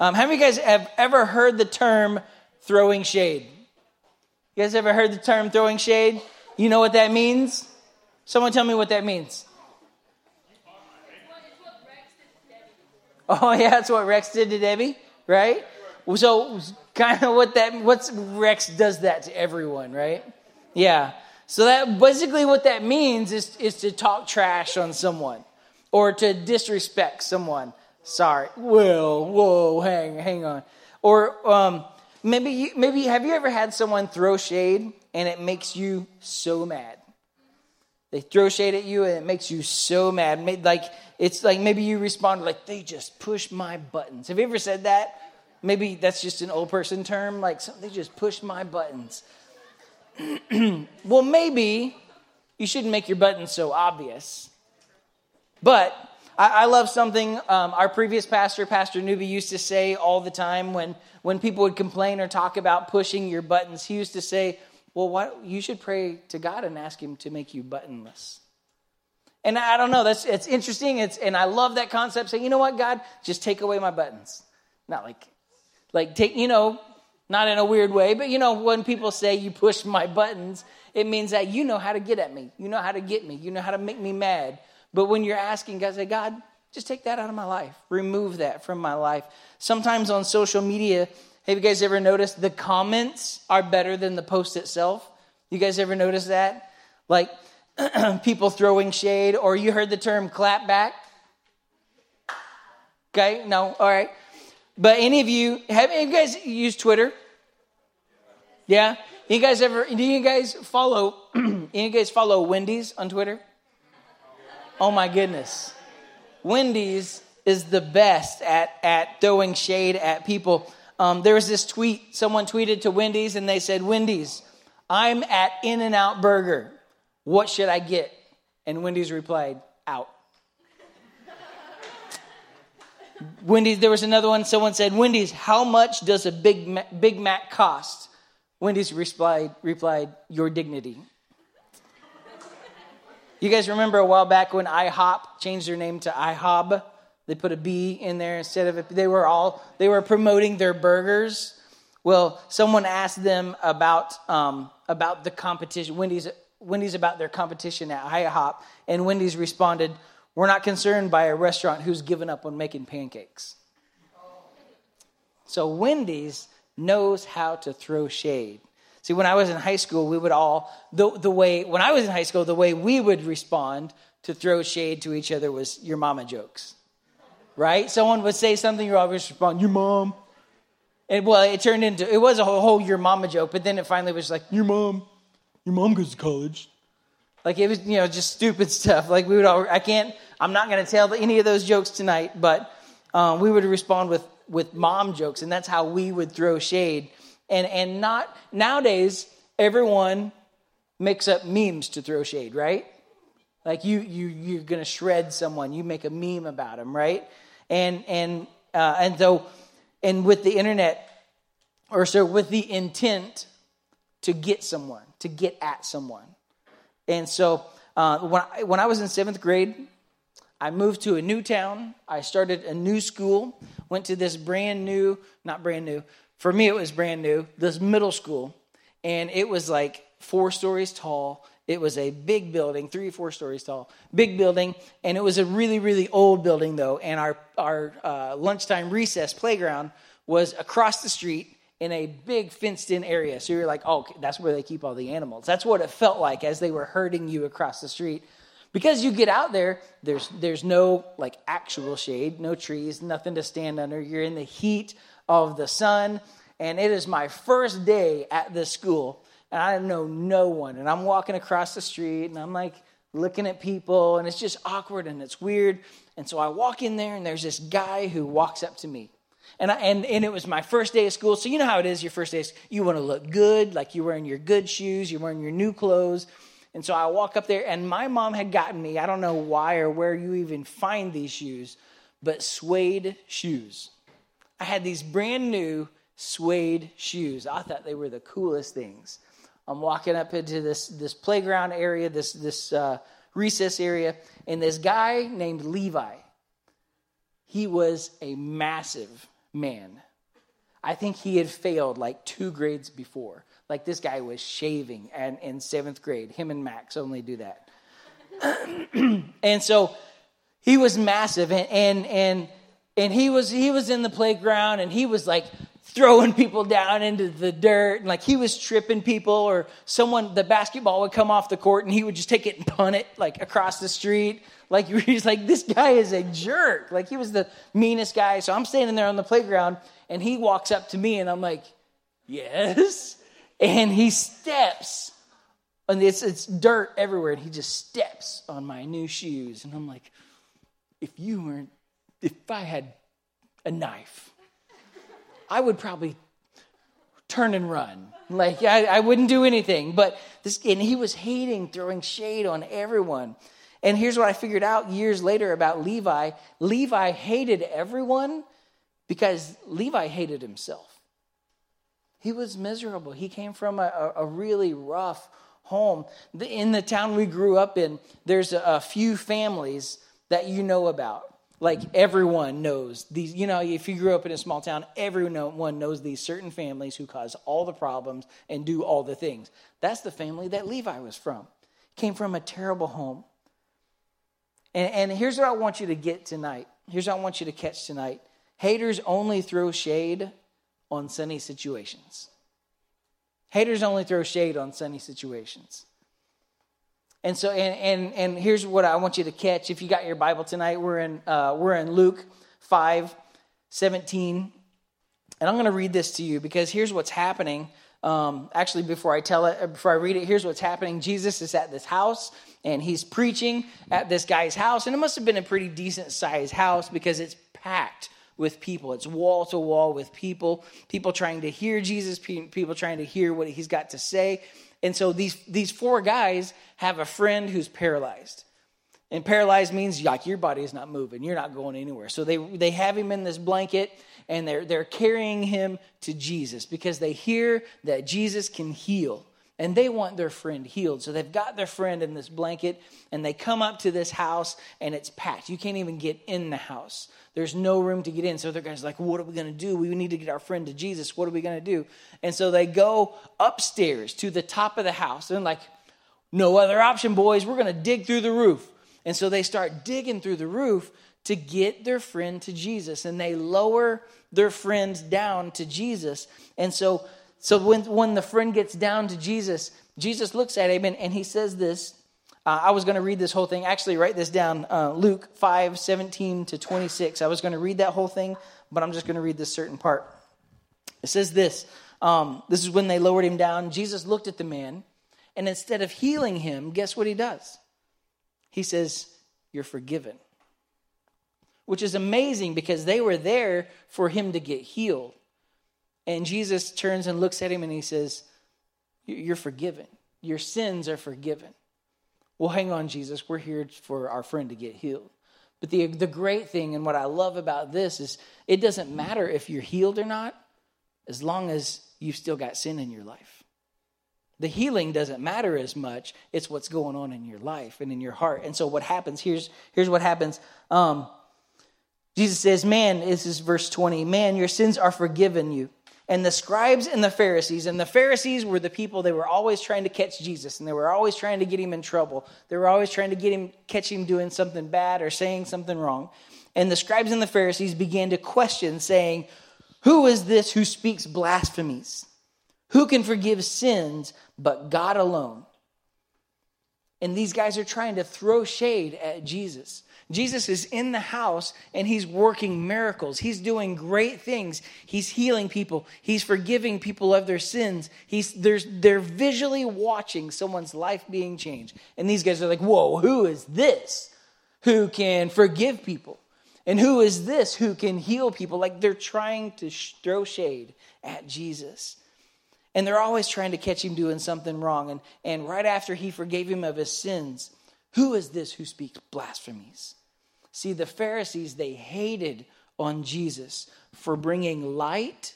Um, how many of you guys have ever heard the term throwing shade? You guys ever heard the term throwing shade? You know what that means? Someone tell me what that means. Oh yeah, that's what Rex did to Debbie, right? So kind of what that what's Rex does that to everyone, right? Yeah. So that basically what that means is is to talk trash on someone or to disrespect someone. Sorry. Whoa, whoa, hang hang on. Or um, maybe maybe have you ever had someone throw shade and it makes you so mad? They throw shade at you and it makes you so mad. Like it's like maybe you respond like they just push my buttons. Have you ever said that? Maybe that's just an old person term. Like they just push my buttons. well, maybe you shouldn't make your buttons so obvious. But I, I love something um, our previous pastor, Pastor Newby, used to say all the time when when people would complain or talk about pushing your buttons. He used to say, well, why, you should pray to God and ask Him to make you buttonless. And I don't know, that's it's interesting. It's and I love that concept. Say, you know what, God, just take away my buttons. Not like, like take, you know, not in a weird way, but you know, when people say you push my buttons, it means that you know how to get at me. You know how to get me. You know how to make me mad. But when you're asking God, say, God, just take that out of my life. Remove that from my life. Sometimes on social media, have you guys ever noticed the comments are better than the post itself? You guys ever notice that? Like people throwing shade, or you heard the term clap back? Okay, no, all right. But any of you, have you guys used Twitter? Yeah? You guys ever, do you guys follow, you guys follow Wendy's on Twitter? Oh my goodness. Wendy's is the best at, at throwing shade at people. Um, there was this tweet, someone tweeted to Wendy's and they said, Wendy's, I'm at In N Out Burger. What should I get? And Wendy's replied, Out. Wendy's, there was another one, someone said, Wendy's, how much does a Big Mac, Big Mac cost? Wendy's replied, replied, Your dignity. You guys remember a while back when IHOP changed their name to IHOB? They put a B in there instead of it. They were all they were promoting their burgers. Well, someone asked them about um, about the competition. Wendy's Wendy's about their competition at IHOP, and Wendy's responded, "We're not concerned by a restaurant who's given up on making pancakes." So Wendy's knows how to throw shade. See, when I was in high school, we would all the the way when I was in high school, the way we would respond to throw shade to each other was your mama jokes right? Someone would say something, you always respond, your mom. And well, it turned into, it was a whole, whole your mama joke, but then it finally was like, your mom, your mom goes to college. Like it was, you know, just stupid stuff. Like we would all, I can't, I'm not going to tell any of those jokes tonight, but um, we would respond with, with mom jokes, and that's how we would throw shade. And, and not, nowadays, everyone makes up memes to throw shade, right? Like you, you, you're going to shred someone, you make a meme about them, right? and and uh, and so and with the internet or so with the intent to get someone to get at someone and so uh, when, I, when i was in seventh grade i moved to a new town i started a new school went to this brand new not brand new for me it was brand new this middle school and it was like four stories tall it was a big building, three or four stories tall, big building, and it was a really, really old building though. And our our uh, lunchtime recess playground was across the street in a big fenced-in area. So you're like, oh, that's where they keep all the animals. That's what it felt like as they were herding you across the street. Because you get out there, there's there's no like actual shade, no trees, nothing to stand under. You're in the heat of the sun, and it is my first day at this school and I know no one. And I'm walking across the street and I'm like looking at people and it's just awkward and it's weird. And so I walk in there and there's this guy who walks up to me. And, I, and, and it was my first day of school. So you know how it is your first day. You want to look good, like you're wearing your good shoes, you're wearing your new clothes. And so I walk up there and my mom had gotten me, I don't know why or where you even find these shoes, but suede shoes. I had these brand new suede shoes. I thought they were the coolest things. I'm walking up into this this playground area, this this uh, recess area, and this guy named Levi. He was a massive man. I think he had failed like two grades before. Like this guy was shaving and in seventh grade. Him and Max only do that. and so he was massive and and and and he was he was in the playground and he was like throwing people down into the dirt and like he was tripping people or someone the basketball would come off the court and he would just take it and punt it like across the street. Like he's like this guy is a jerk. Like he was the meanest guy. So i'm standing there on the playground and he walks up to me and i'm like yes. And he steps and it's, it's dirt everywhere and he just steps on my new shoes. And i'm like if you weren't if i had a knife I would probably turn and run. Like I, I wouldn't do anything. But this, and he was hating, throwing shade on everyone. And here's what I figured out years later about Levi Levi hated everyone because Levi hated himself. He was miserable. He came from a, a really rough home. In the town we grew up in, there's a, a few families that you know about like everyone knows these you know if you grew up in a small town everyone knows these certain families who cause all the problems and do all the things. That's the family that levi was from. Came from a terrible home. And, and here's what i want you to get tonight. Here's what i want you to catch tonight. Haters only throw shade on sunny situations. Haters only throw shade on sunny situations and so, and, and, and here's what I want you to catch. If you got your Bible tonight, we're in, uh, we're in Luke 5 17. And I'm going to read this to you because here's what's happening. Um, actually, before I tell it, before I read it, here's what's happening. Jesus is at this house and he's preaching at this guy's house. And it must have been a pretty decent sized house because it's packed with people. It's wall to wall with people, people trying to hear Jesus, people trying to hear what he's got to say. And so these, these four guys have a friend who's paralyzed. And paralyzed means like your body is not moving, you're not going anywhere. So they, they have him in this blanket and they're, they're carrying him to Jesus because they hear that Jesus can heal and they want their friend healed. So they've got their friend in this blanket and they come up to this house and it's packed. You can't even get in the house. There's no room to get in. So the guy's like, What are we going to do? We need to get our friend to Jesus. What are we going to do? And so they go upstairs to the top of the house and, like, no other option, boys. We're going to dig through the roof. And so they start digging through the roof to get their friend to Jesus. And they lower their friend down to Jesus. And so so when, when the friend gets down to Jesus, Jesus looks at him and, and he says this. Uh, I was going to read this whole thing. Actually, write this down uh, Luke 5 17 to 26. I was going to read that whole thing, but I'm just going to read this certain part. It says this um, This is when they lowered him down. Jesus looked at the man, and instead of healing him, guess what he does? He says, You're forgiven. Which is amazing because they were there for him to get healed. And Jesus turns and looks at him and he says, You're forgiven. Your sins are forgiven. Well, hang on, Jesus. We're here for our friend to get healed. But the, the great thing and what I love about this is it doesn't matter if you're healed or not, as long as you've still got sin in your life. The healing doesn't matter as much. It's what's going on in your life and in your heart. And so what happens, here's, here's what happens. Um, Jesus says, Man, this is verse 20, man, your sins are forgiven you and the scribes and the Pharisees. And the Pharisees were the people they were always trying to catch Jesus, and they were always trying to get him in trouble. They were always trying to get him, catch him doing something bad or saying something wrong. And the scribes and the Pharisees began to question, saying, Who is this who speaks blasphemies? Who can forgive sins but God alone? And these guys are trying to throw shade at Jesus. Jesus is in the house and he's working miracles. He's doing great things. He's healing people. He's forgiving people of their sins. He's, they're visually watching someone's life being changed. And these guys are like, whoa, who is this who can forgive people? And who is this who can heal people? Like they're trying to throw shade at Jesus. And they're always trying to catch him doing something wrong. And, and right after he forgave him of his sins, who is this who speaks blasphemies? See, the Pharisees, they hated on Jesus for bringing light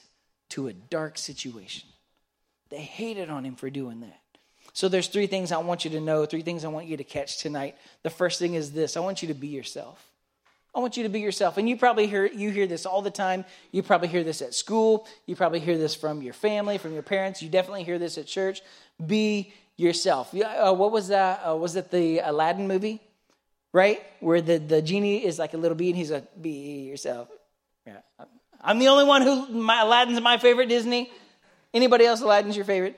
to a dark situation. They hated on him for doing that. So there's three things I want you to know, three things I want you to catch tonight. The first thing is this I want you to be yourself. I want you to be yourself. And you probably hear you hear this all the time. You probably hear this at school. You probably hear this from your family, from your parents. You definitely hear this at church. Be yourself. Uh, what was that? Uh, was it the Aladdin movie? Right? Where the, the genie is like a little bee and he's like, be yourself. Yeah. I'm the only one who, my, Aladdin's my favorite Disney. Anybody else Aladdin's your favorite?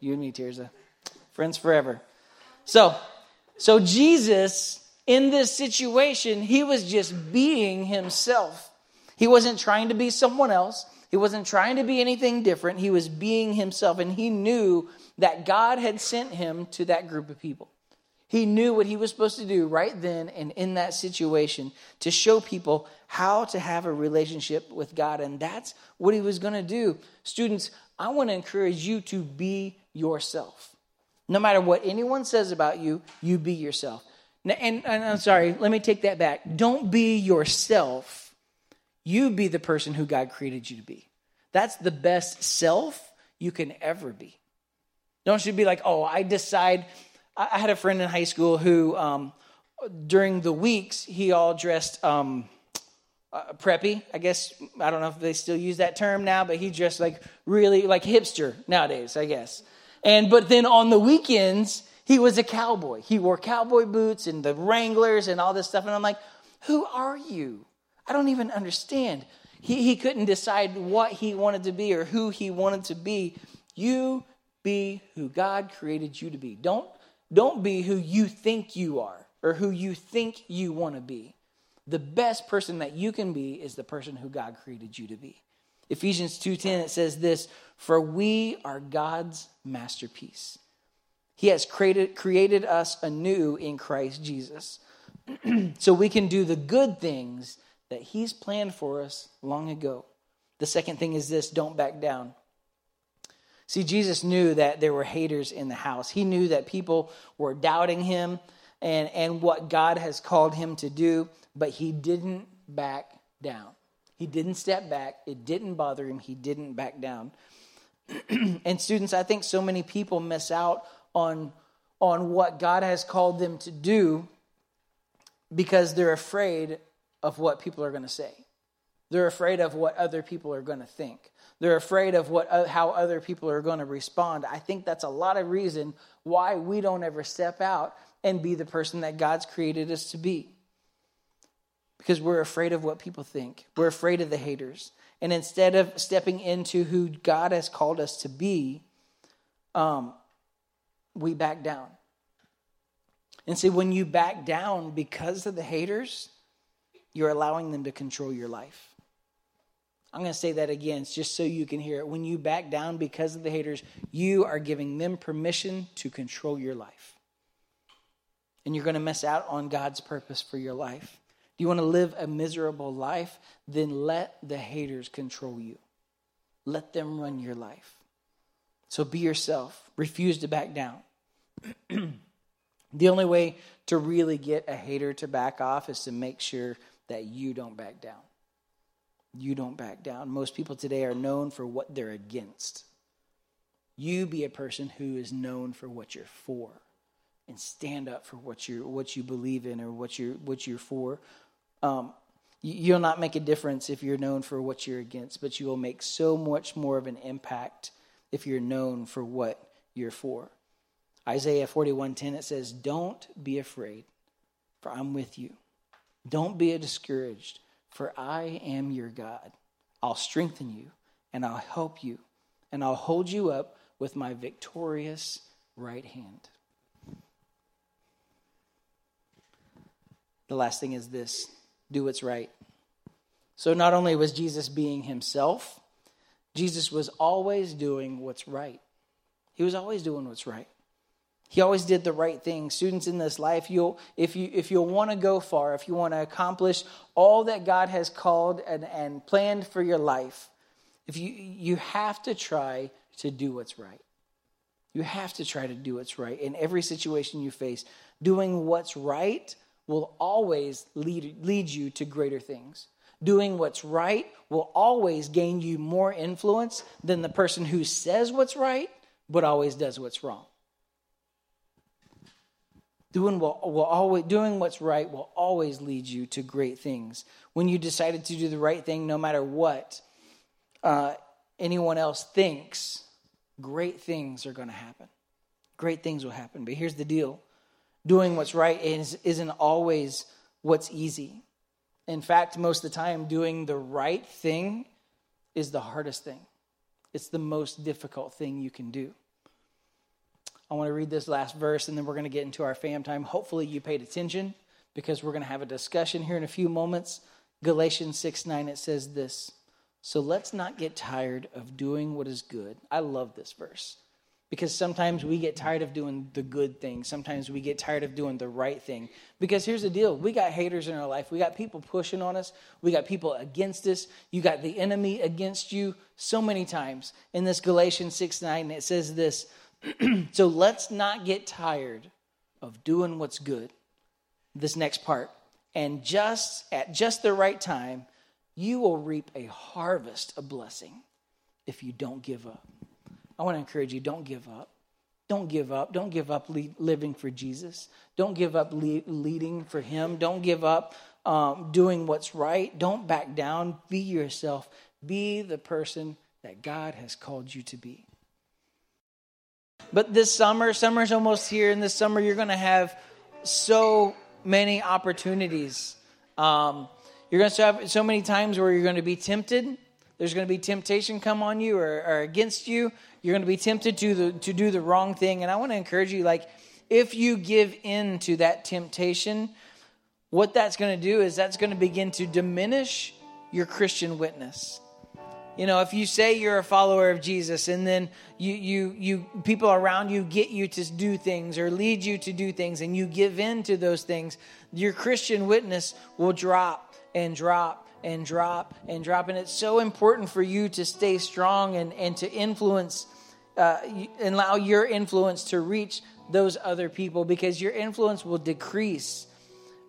You and me, Tirza. Friends forever. So, so Jesus in this situation, he was just being himself. He wasn't trying to be someone else. He wasn't trying to be anything different. He was being himself, and he knew that God had sent him to that group of people. He knew what he was supposed to do right then and in that situation to show people how to have a relationship with God. And that's what he was going to do. Students, I want to encourage you to be yourself. No matter what anyone says about you, you be yourself. And, and, I'm sorry, let me take that back. Don't be yourself. You be the person who God created you to be. That's the best self you can ever be. Don't you be like, oh, I decide. I had a friend in high school who, um, during the weeks, he all dressed um, uh, preppy. I guess I don't know if they still use that term now, but he dressed like really like hipster nowadays, I guess. And but then on the weekends, he was a cowboy. He wore cowboy boots and the Wranglers and all this stuff. And I'm like, who are you? I don't even understand. He, he couldn't decide what he wanted to be or who he wanted to be. You be who God created you to be. Don't, don't be who you think you are or who you think you want to be. The best person that you can be is the person who God created you to be. Ephesians 2:10 it says this, "For we are God's masterpiece." He has created, created us anew in Christ Jesus. so we can do the good things that He's planned for us long ago. The second thing is this don't back down. See, Jesus knew that there were haters in the house. He knew that people were doubting him and, and what God has called him to do, but he didn't back down. He didn't step back. It didn't bother him. He didn't back down. and, students, I think so many people miss out on, on what God has called them to do because they're afraid of what people are going to say. They're afraid of what other people are going to think. They're afraid of what, uh, how other people are going to respond. I think that's a lot of reason why we don't ever step out and be the person that God's created us to be. Because we're afraid of what people think. We're afraid of the haters. And instead of stepping into who God has called us to be, um, we back down. And see, when you back down because of the haters, you're allowing them to control your life. I'm going to say that again just so you can hear it. When you back down because of the haters, you are giving them permission to control your life. And you're going to miss out on God's purpose for your life. Do you want to live a miserable life? Then let the haters control you. Let them run your life. So be yourself. Refuse to back down. the only way to really get a hater to back off is to make sure that you don't back down. You don't back down. Most people today are known for what they're against. You be a person who is known for what you're for and stand up for what you what you believe in or what you're what you're for. Um, you'll not make a difference if you're known for what you're against, but you will make so much more of an impact if you're known for what you're for. Isaiah 41:10 it says, "Don't be afraid, for I'm with you. Don't be discouraged, for I am your God. I'll strengthen you and I'll help you, and I'll hold you up with my victorious right hand." The last thing is this, do what's right. So not only was Jesus being himself, Jesus was always doing what's right. He was always doing what's right. He always did the right thing. Students in this life, you'll, if you if you want to go far, if you want to accomplish all that God has called and, and planned for your life, if you you have to try to do what's right. You have to try to do what's right in every situation you face. Doing what's right will always lead, lead you to greater things. Doing what's right will always gain you more influence than the person who says what's right but always does what's wrong. Doing, will, will always, doing what's right will always lead you to great things. When you decided to do the right thing, no matter what uh, anyone else thinks, great things are going to happen. Great things will happen. But here's the deal doing what's right is, isn't always what's easy. In fact, most of the time, doing the right thing is the hardest thing. It's the most difficult thing you can do. I want to read this last verse and then we're going to get into our fam time. Hopefully, you paid attention because we're going to have a discussion here in a few moments. Galatians 6 9, it says this So let's not get tired of doing what is good. I love this verse because sometimes we get tired of doing the good thing. Sometimes we get tired of doing the right thing. Because here's the deal we got haters in our life. We got people pushing on us. We got people against us. You got the enemy against you so many times. In this Galatians 6 9, it says this So let's not get tired of doing what's good. This next part. And just at just the right time, you will reap a harvest of blessing if you don't give up. I want to encourage you don't give up. Don't give up. Don't give up living for Jesus. Don't give up leading for Him. Don't give up um, doing what's right. Don't back down. Be yourself. Be the person that God has called you to be. But this summer, summer's almost here, and this summer you're going to have so many opportunities. Um, you're going to have so many times where you're going to be tempted. There's going to be temptation come on you or, or against you. You're going to be tempted to the, to do the wrong thing. And I want to encourage you, like, if you give in to that temptation, what that's going to do is that's going to begin to diminish your Christian witness. You know, if you say you're a follower of Jesus and then you you you people around you get you to do things or lead you to do things and you give in to those things, your Christian witness will drop and drop and drop and drop. And it's so important for you to stay strong and, and to influence uh, and allow your influence to reach those other people because your influence will decrease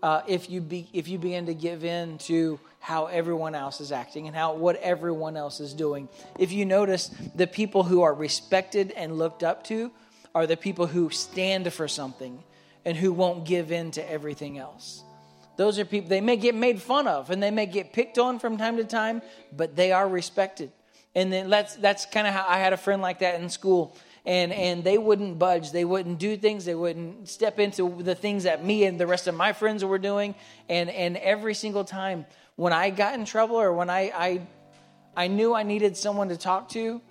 uh, if you be, if you begin to give in to how everyone else is acting and how what everyone else is doing. If you notice, the people who are respected and looked up to are the people who stand for something and who won't give in to everything else. Those are people they may get made fun of and they may get picked on from time to time, but they are respected. And then that's that's kind of how I had a friend like that in school and and they wouldn't budge they wouldn't do things they wouldn't step into the things that me and the rest of my friends were doing and and every single time when i got in trouble or when i i i knew i needed someone to talk to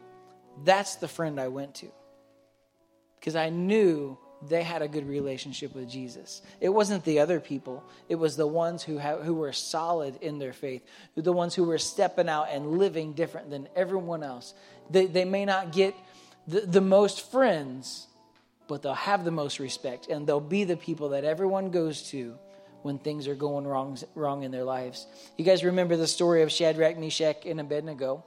that's the friend i went to because i knew they had a good relationship with Jesus. It wasn't the other people. It was the ones who who were solid in their faith, the ones who were stepping out and living different than everyone else. They, they may not get the, the most friends, but they'll have the most respect, and they'll be the people that everyone goes to when things are going wrong, wrong in their lives. You guys remember the story of Shadrach, Meshach, and Abednego?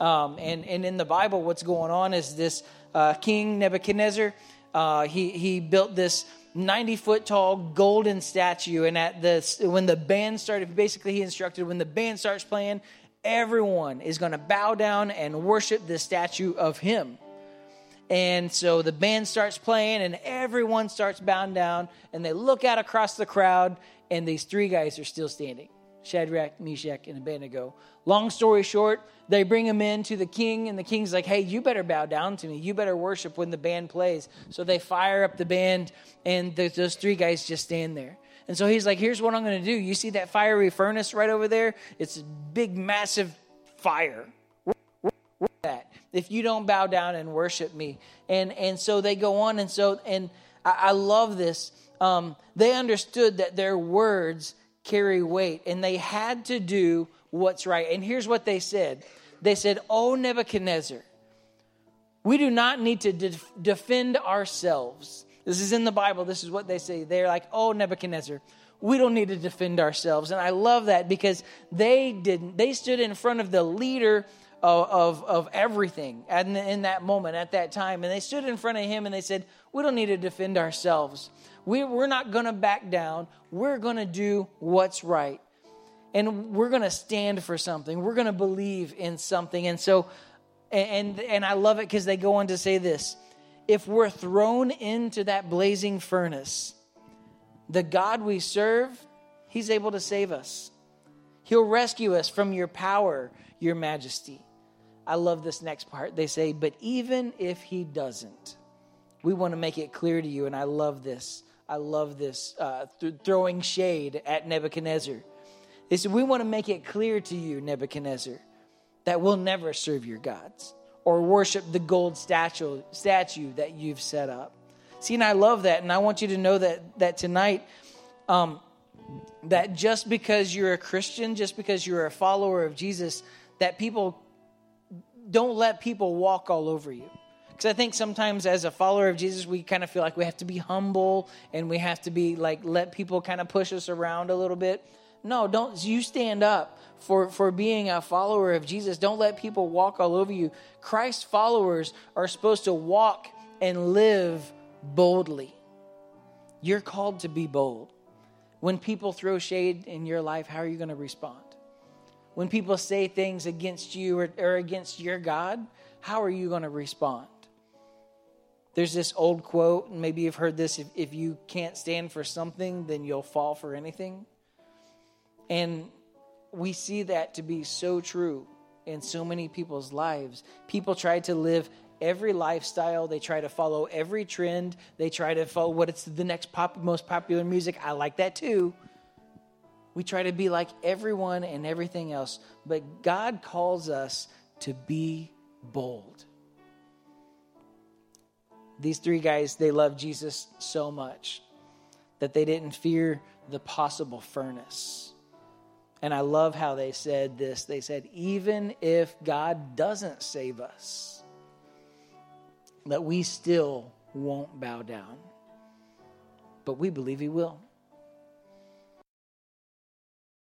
Um, and, and in the Bible, what's going on is this uh, King Nebuchadnezzar, uh, he, he built this 90 foot tall golden statue. And at the, when the band started, basically, he instructed when the band starts playing, everyone is going to bow down and worship this statue of him. And so the band starts playing, and everyone starts bowing down, and they look out across the crowd, and these three guys are still standing Shadrach, Meshach, and Abednego. Long story short, they bring him in to the king, and the king's like, Hey, you better bow down to me. You better worship when the band plays. So they fire up the band, and those three guys just stand there. And so he's like, Here's what I'm going to do. You see that fiery furnace right over there? It's a big, massive fire. If you don't bow down and worship me. And, and so they go on. And so, and I, I love this. Um, they understood that their words carry weight and they had to do what's right. And here's what they said They said, Oh, Nebuchadnezzar, we do not need to de- defend ourselves. This is in the Bible. This is what they say. They're like, Oh, Nebuchadnezzar, we don't need to defend ourselves. And I love that because they didn't, they stood in front of the leader of, of, of everything in, in that moment, at that time. And they stood in front of him and they said, We don't need to defend ourselves. We, we're not going to back down. We're going to do what's right. And we're going to stand for something. We're going to believe in something. And so, and, and I love it because they go on to say this if we're thrown into that blazing furnace, The God we serve, He's able to save us. He'll rescue us from your power, your majesty. I love this next part. They say, but even if He doesn't, we want to make it clear to you, and I love this. I love this uh, th- throwing shade at Nebuchadnezzar. They said, We want to make it clear to you, Nebuchadnezzar, that we'll never serve your gods or worship the gold statue, statue that you've set up. See, and I love that, and I want you to know that, that tonight, um, that just because you're a Christian, just because you're a follower of Jesus, that people don't let people walk all over you. Because I think sometimes as a follower of Jesus, we kind of feel like we have to be humble and we have to be like, let people kind of push us around a little bit. No, don't you stand up for, for being a follower of Jesus. Don't let people walk all over you. Christ followers are supposed to walk and live boldly. You're called to be bold. When people throw shade in your life, how are you going to respond? When people say things against you or, or against your God, how are you going to respond? There's this old quote, and maybe you've heard this if, if you can't stand for something, then you'll fall for anything. And we see that to be so true in so many people's lives. People try to live every lifestyle, they try to follow every trend, they try to follow what it's the next pop, most popular music. I like that too. We try to be like everyone and everything else, but God calls us to be bold these three guys, they loved Jesus so much that they didn't fear the possible furnace. And I love how they said this. They said, even if God doesn't save us, that we still won't bow down. But we believe He will.